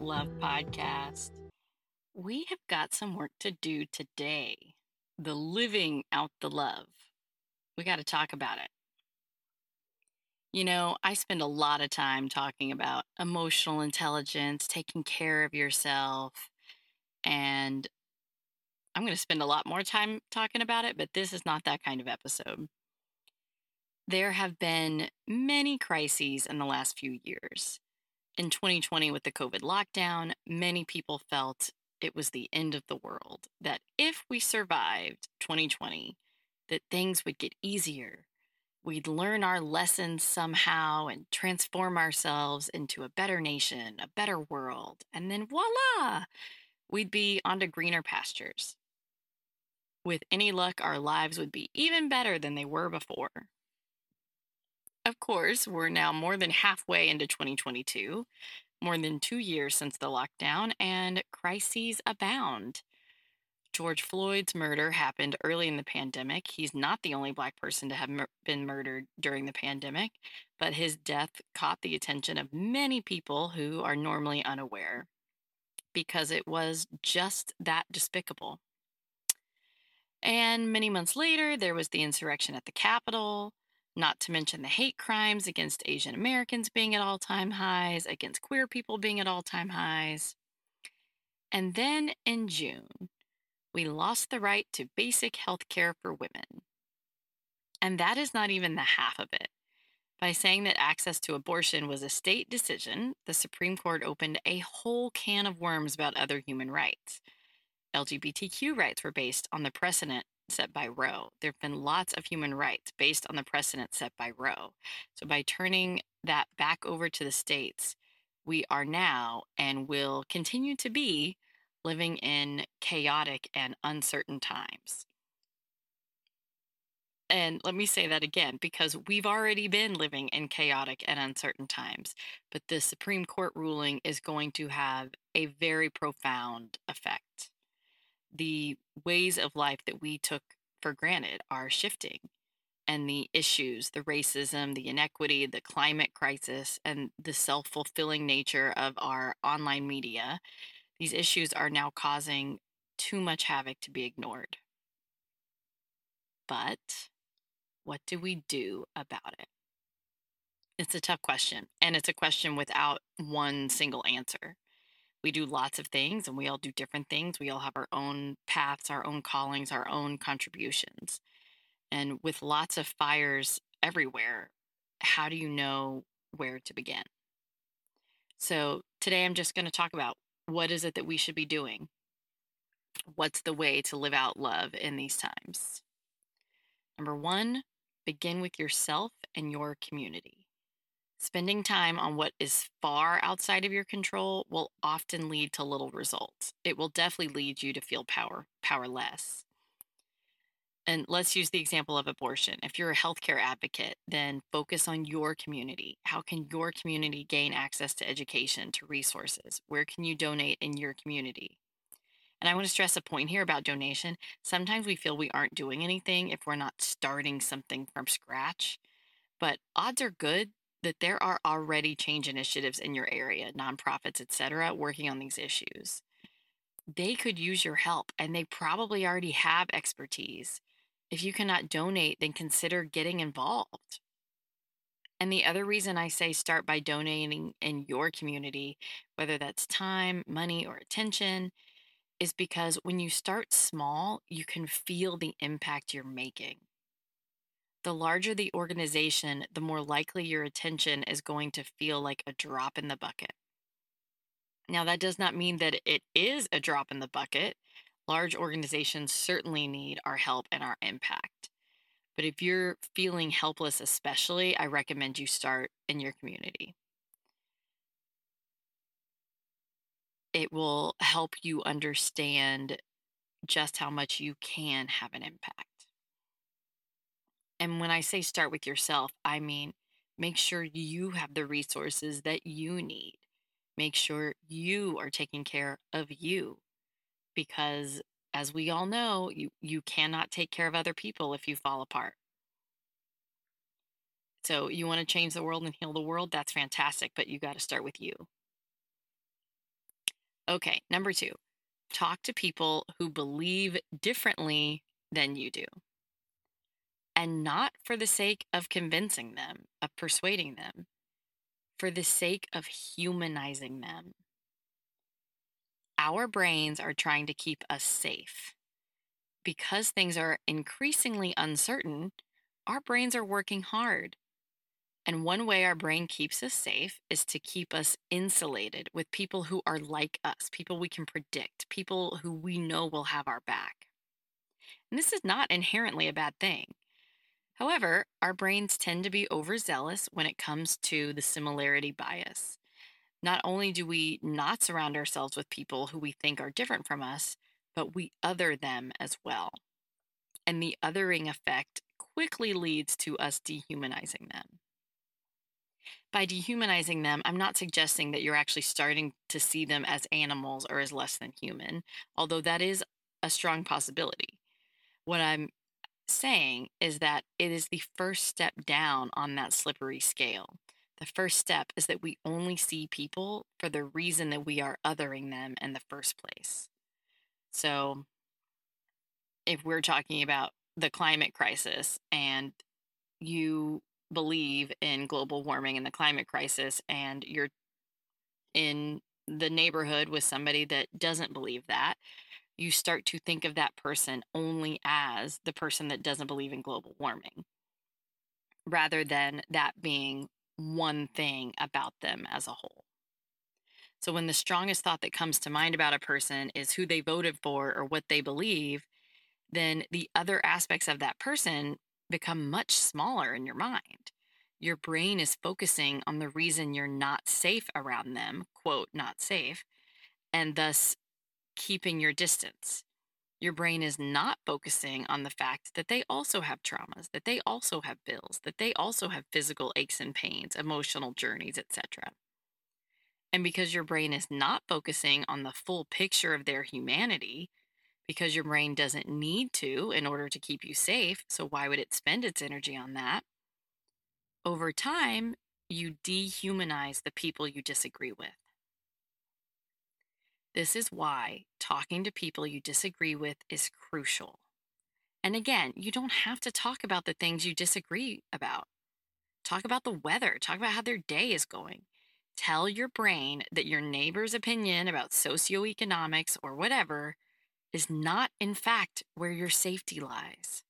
Love podcast. We have got some work to do today. The living out the love. We got to talk about it. You know, I spend a lot of time talking about emotional intelligence, taking care of yourself, and I'm going to spend a lot more time talking about it, but this is not that kind of episode. There have been many crises in the last few years. In 2020, with the COVID lockdown, many people felt it was the end of the world, that if we survived 2020, that things would get easier. We'd learn our lessons somehow and transform ourselves into a better nation, a better world. And then voila, we'd be onto greener pastures. With any luck, our lives would be even better than they were before. Course, we're now more than halfway into 2022, more than two years since the lockdown, and crises abound. George Floyd's murder happened early in the pandemic. He's not the only Black person to have mur- been murdered during the pandemic, but his death caught the attention of many people who are normally unaware because it was just that despicable. And many months later, there was the insurrection at the Capitol, not to mention the hate crimes against Asian Americans being at all time highs, against queer people being at all time highs. And then in June, we lost the right to basic health care for women. And that is not even the half of it. By saying that access to abortion was a state decision, the Supreme Court opened a whole can of worms about other human rights. LGBTQ rights were based on the precedent set by Roe. There have been lots of human rights based on the precedent set by Roe. So by turning that back over to the states, we are now and will continue to be living in chaotic and uncertain times. And let me say that again because we've already been living in chaotic and uncertain times, but the Supreme Court ruling is going to have a very profound effect the ways of life that we took for granted are shifting and the issues, the racism, the inequity, the climate crisis, and the self fulfilling nature of our online media, these issues are now causing too much havoc to be ignored. But what do we do about it? It's a tough question, and it's a question without one single answer we do lots of things and we all do different things. We all have our own paths, our own callings, our own contributions. And with lots of fires everywhere, how do you know where to begin? So today I'm just going to talk about what is it that we should be doing? What's the way to live out love in these times? Number one, begin with yourself and your community. Spending time on what is far outside of your control will often lead to little results. It will definitely lead you to feel power powerless. And let's use the example of abortion. If you're a healthcare advocate, then focus on your community. How can your community gain access to education, to resources? Where can you donate in your community? And I want to stress a point here about donation. Sometimes we feel we aren't doing anything if we're not starting something from scratch. But odds are good that there are already change initiatives in your area, nonprofits, et cetera, working on these issues. They could use your help and they probably already have expertise. If you cannot donate, then consider getting involved. And the other reason I say start by donating in your community, whether that's time, money, or attention, is because when you start small, you can feel the impact you're making the larger the organization, the more likely your attention is going to feel like a drop in the bucket. Now, that does not mean that it is a drop in the bucket. Large organizations certainly need our help and our impact. But if you're feeling helpless, especially, I recommend you start in your community. It will help you understand just how much you can have an impact. And when I say start with yourself, I mean make sure you have the resources that you need. Make sure you are taking care of you. Because as we all know, you, you cannot take care of other people if you fall apart. So you want to change the world and heal the world? That's fantastic, but you got to start with you. Okay, number two, talk to people who believe differently than you do. And not for the sake of convincing them, of persuading them, for the sake of humanizing them. Our brains are trying to keep us safe. Because things are increasingly uncertain, our brains are working hard. And one way our brain keeps us safe is to keep us insulated with people who are like us, people we can predict, people who we know will have our back. And this is not inherently a bad thing. However, our brains tend to be overzealous when it comes to the similarity bias. Not only do we not surround ourselves with people who we think are different from us, but we other them as well. And the othering effect quickly leads to us dehumanizing them. By dehumanizing them, I'm not suggesting that you're actually starting to see them as animals or as less than human, although that is a strong possibility. What I'm saying is that it is the first step down on that slippery scale. The first step is that we only see people for the reason that we are othering them in the first place. So, if we're talking about the climate crisis and you believe in global warming and the climate crisis and you're in the neighborhood with somebody that doesn't believe that, you start to think of that person only as the person that doesn't believe in global warming rather than that being one thing about them as a whole. So, when the strongest thought that comes to mind about a person is who they voted for or what they believe, then the other aspects of that person become much smaller in your mind. Your brain is focusing on the reason you're not safe around them, quote, not safe, and thus keeping your distance. Your brain is not focusing on the fact that they also have traumas, that they also have bills, that they also have physical aches and pains, emotional journeys, etc. And because your brain is not focusing on the full picture of their humanity, because your brain doesn't need to in order to keep you safe, so why would it spend its energy on that? Over time, you dehumanize the people you disagree with. This is why talking to people you disagree with is crucial. And again, you don't have to talk about the things you disagree about. Talk about the weather, talk about how their day is going. Tell your brain that your neighbor's opinion about socioeconomics or whatever is not, in fact, where your safety lies.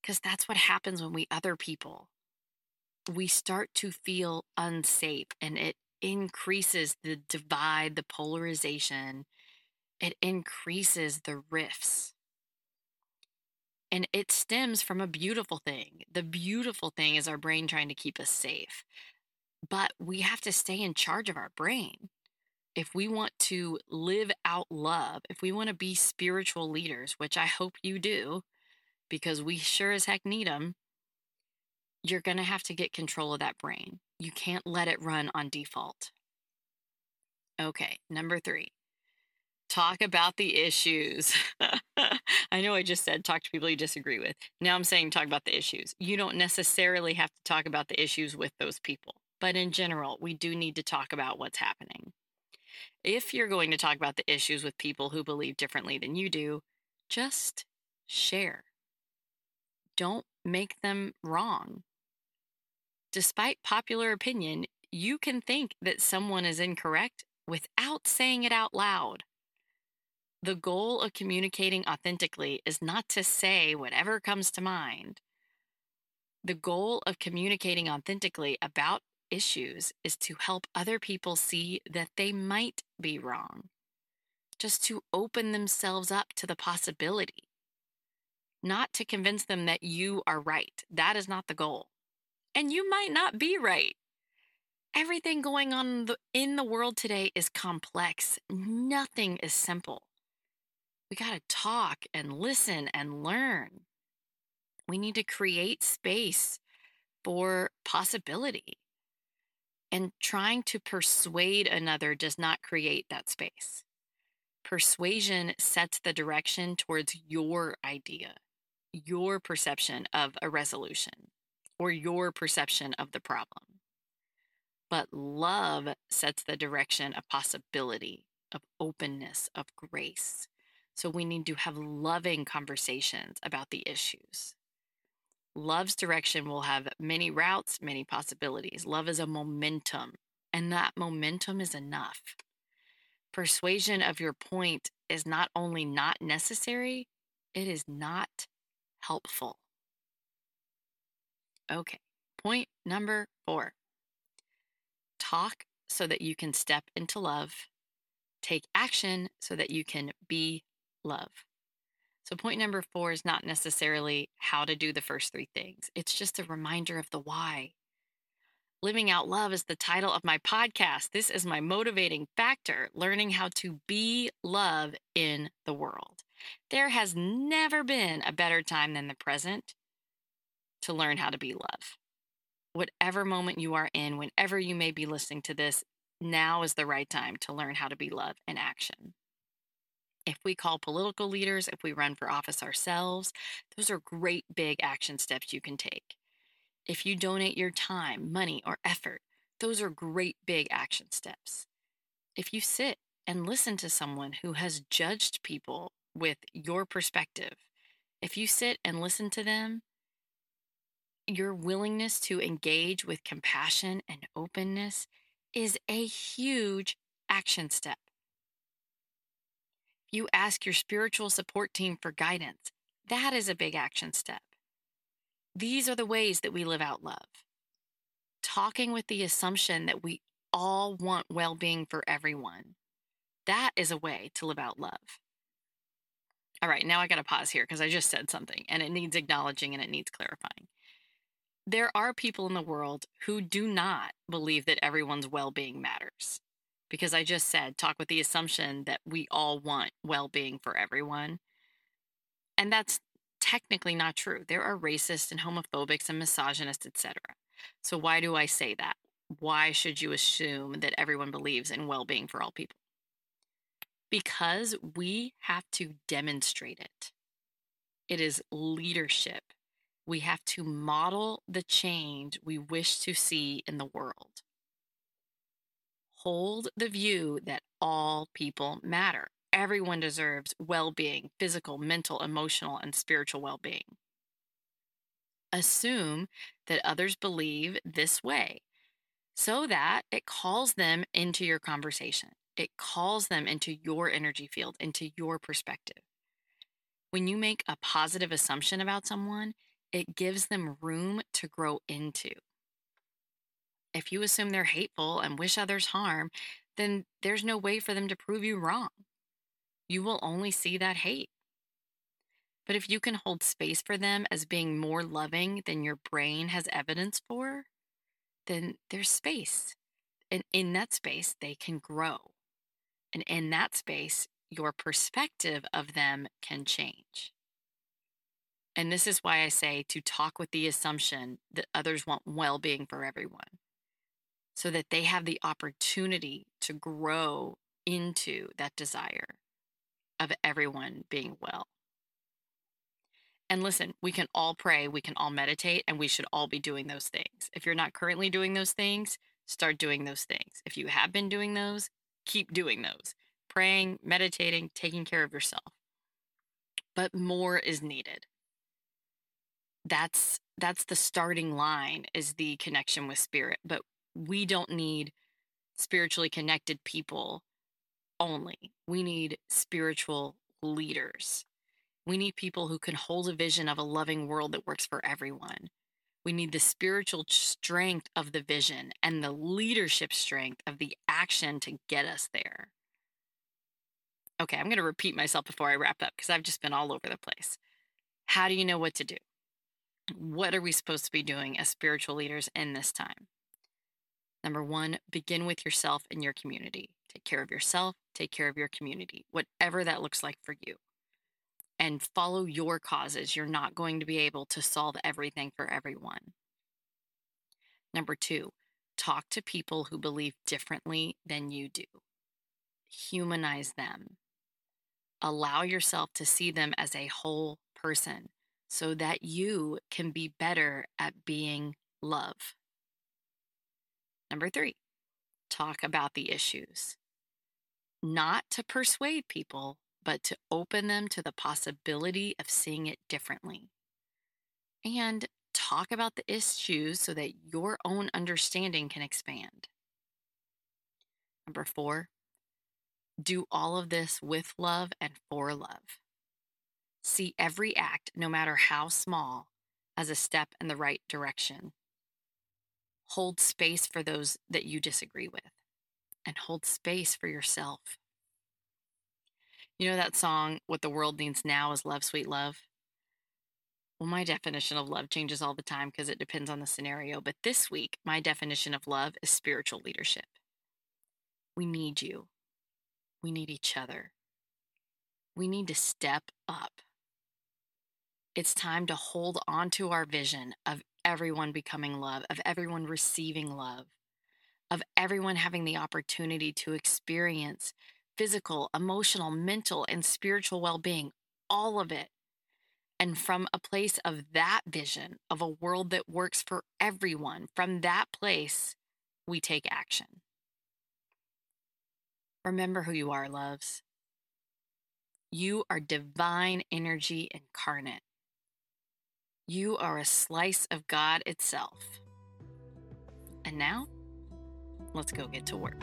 Because that's what happens when we other people. We start to feel unsafe and it increases the divide, the polarization, it increases the rifts. And it stems from a beautiful thing. The beautiful thing is our brain trying to keep us safe. But we have to stay in charge of our brain. If we want to live out love, if we want to be spiritual leaders, which I hope you do, because we sure as heck need them, you're going to have to get control of that brain. You can't let it run on default. Okay, number three, talk about the issues. I know I just said talk to people you disagree with. Now I'm saying talk about the issues. You don't necessarily have to talk about the issues with those people, but in general, we do need to talk about what's happening. If you're going to talk about the issues with people who believe differently than you do, just share. Don't make them wrong despite popular opinion, you can think that someone is incorrect without saying it out loud. The goal of communicating authentically is not to say whatever comes to mind. The goal of communicating authentically about issues is to help other people see that they might be wrong, just to open themselves up to the possibility, not to convince them that you are right. That is not the goal. And you might not be right. Everything going on in the world today is complex. Nothing is simple. We got to talk and listen and learn. We need to create space for possibility. And trying to persuade another does not create that space. Persuasion sets the direction towards your idea, your perception of a resolution or your perception of the problem. but love sets the direction of possibility, of openness, of grace. So we need to have loving conversations about the issues. Love's direction will have many routes, many possibilities. Love is a momentum, and that momentum is enough. Persuasion of your point is not only not necessary, it is not helpful. Okay, point number four talk so that you can step into love, take action so that you can be love. So, point number four is not necessarily how to do the first three things, it's just a reminder of the why. Living Out Love is the title of my podcast. This is my motivating factor, learning how to be love in the world. There has never been a better time than the present to learn how to be love. Whatever moment you are in, whenever you may be listening to this, now is the right time to learn how to be love in action. If we call political leaders, if we run for office ourselves, those are great big action steps you can take. If you donate your time, money, or effort, those are great big action steps. If you sit and listen to someone who has judged people with your perspective, if you sit and listen to them, your willingness to engage with compassion and openness is a huge action step. You ask your spiritual support team for guidance. That is a big action step. These are the ways that we live out love. Talking with the assumption that we all want well being for everyone. That is a way to live out love. All right, now I got to pause here because I just said something and it needs acknowledging and it needs clarifying. There are people in the world who do not believe that everyone's well being matters. Because I just said, talk with the assumption that we all want well being for everyone. And that's technically not true. There are racists and homophobics and misogynists, etc. So why do I say that? Why should you assume that everyone believes in well being for all people? because we have to demonstrate it. It is leadership. We have to model the change we wish to see in the world. Hold the view that all people matter. Everyone deserves well being physical, mental, emotional, and spiritual well being. Assume that others believe this way so that it calls them into your conversation it calls them into your energy field, into your perspective. When you make a positive assumption about someone, it gives them room to grow into. If you assume they're hateful and wish others harm, then there's no way for them to prove you wrong. You will only see that hate. But if you can hold space for them as being more loving than your brain has evidence for, then there's space. And in that space, they can grow. And in that space, your perspective of them can change. And this is why I say to talk with the assumption that others want well being for everyone so that they have the opportunity to grow into that desire of everyone being well. And listen, we can all pray, we can all meditate, and we should all be doing those things. If you're not currently doing those things, start doing those things. If you have been doing those, keep doing those praying, meditating, taking care of yourself. But more is needed. That's that's the starting line is the connection with spirit, but we don't need spiritually connected people only. We need spiritual leaders. We need people who can hold a vision of a loving world that works for everyone. We need the spiritual strength of the vision and the leadership strength of the action to get us there. Okay, I'm going to repeat myself before I wrap up because I've just been all over the place. How do you know what to do? What are we supposed to be doing as spiritual leaders in this time? Number one, begin with yourself and your community. Take care of yourself, take care of your community, whatever that looks like for you and follow your causes. You're not going to be able to solve everything for everyone. Number two, talk to people who believe differently than you do. Humanize them. Allow yourself to see them as a whole person so that you can be better at being love. Number three, talk about the issues, not to persuade people, but to open them to the possibility of seeing it differently. And talk about the issues so that your own understanding can expand. Number four, do all of this with love and for love. See every act, no matter how small, as a step in the right direction. Hold space for those that you disagree with, and hold space for yourself. You know that song, What the World Needs Now is Love, Sweet Love? Well, my definition of love changes all the time because it depends on the scenario. But this week, my definition of love is spiritual leadership. We need you. We need each other. We need to step up. It's time to hold on to our vision of everyone becoming love, of everyone receiving love, of everyone having the opportunity to experience physical, emotional, mental, and spiritual well being, all of it. And from a place of that vision of a world that works for everyone, from that place, we take action. Remember who you are, loves. You are divine energy incarnate. You are a slice of God itself. And now, let's go get to work.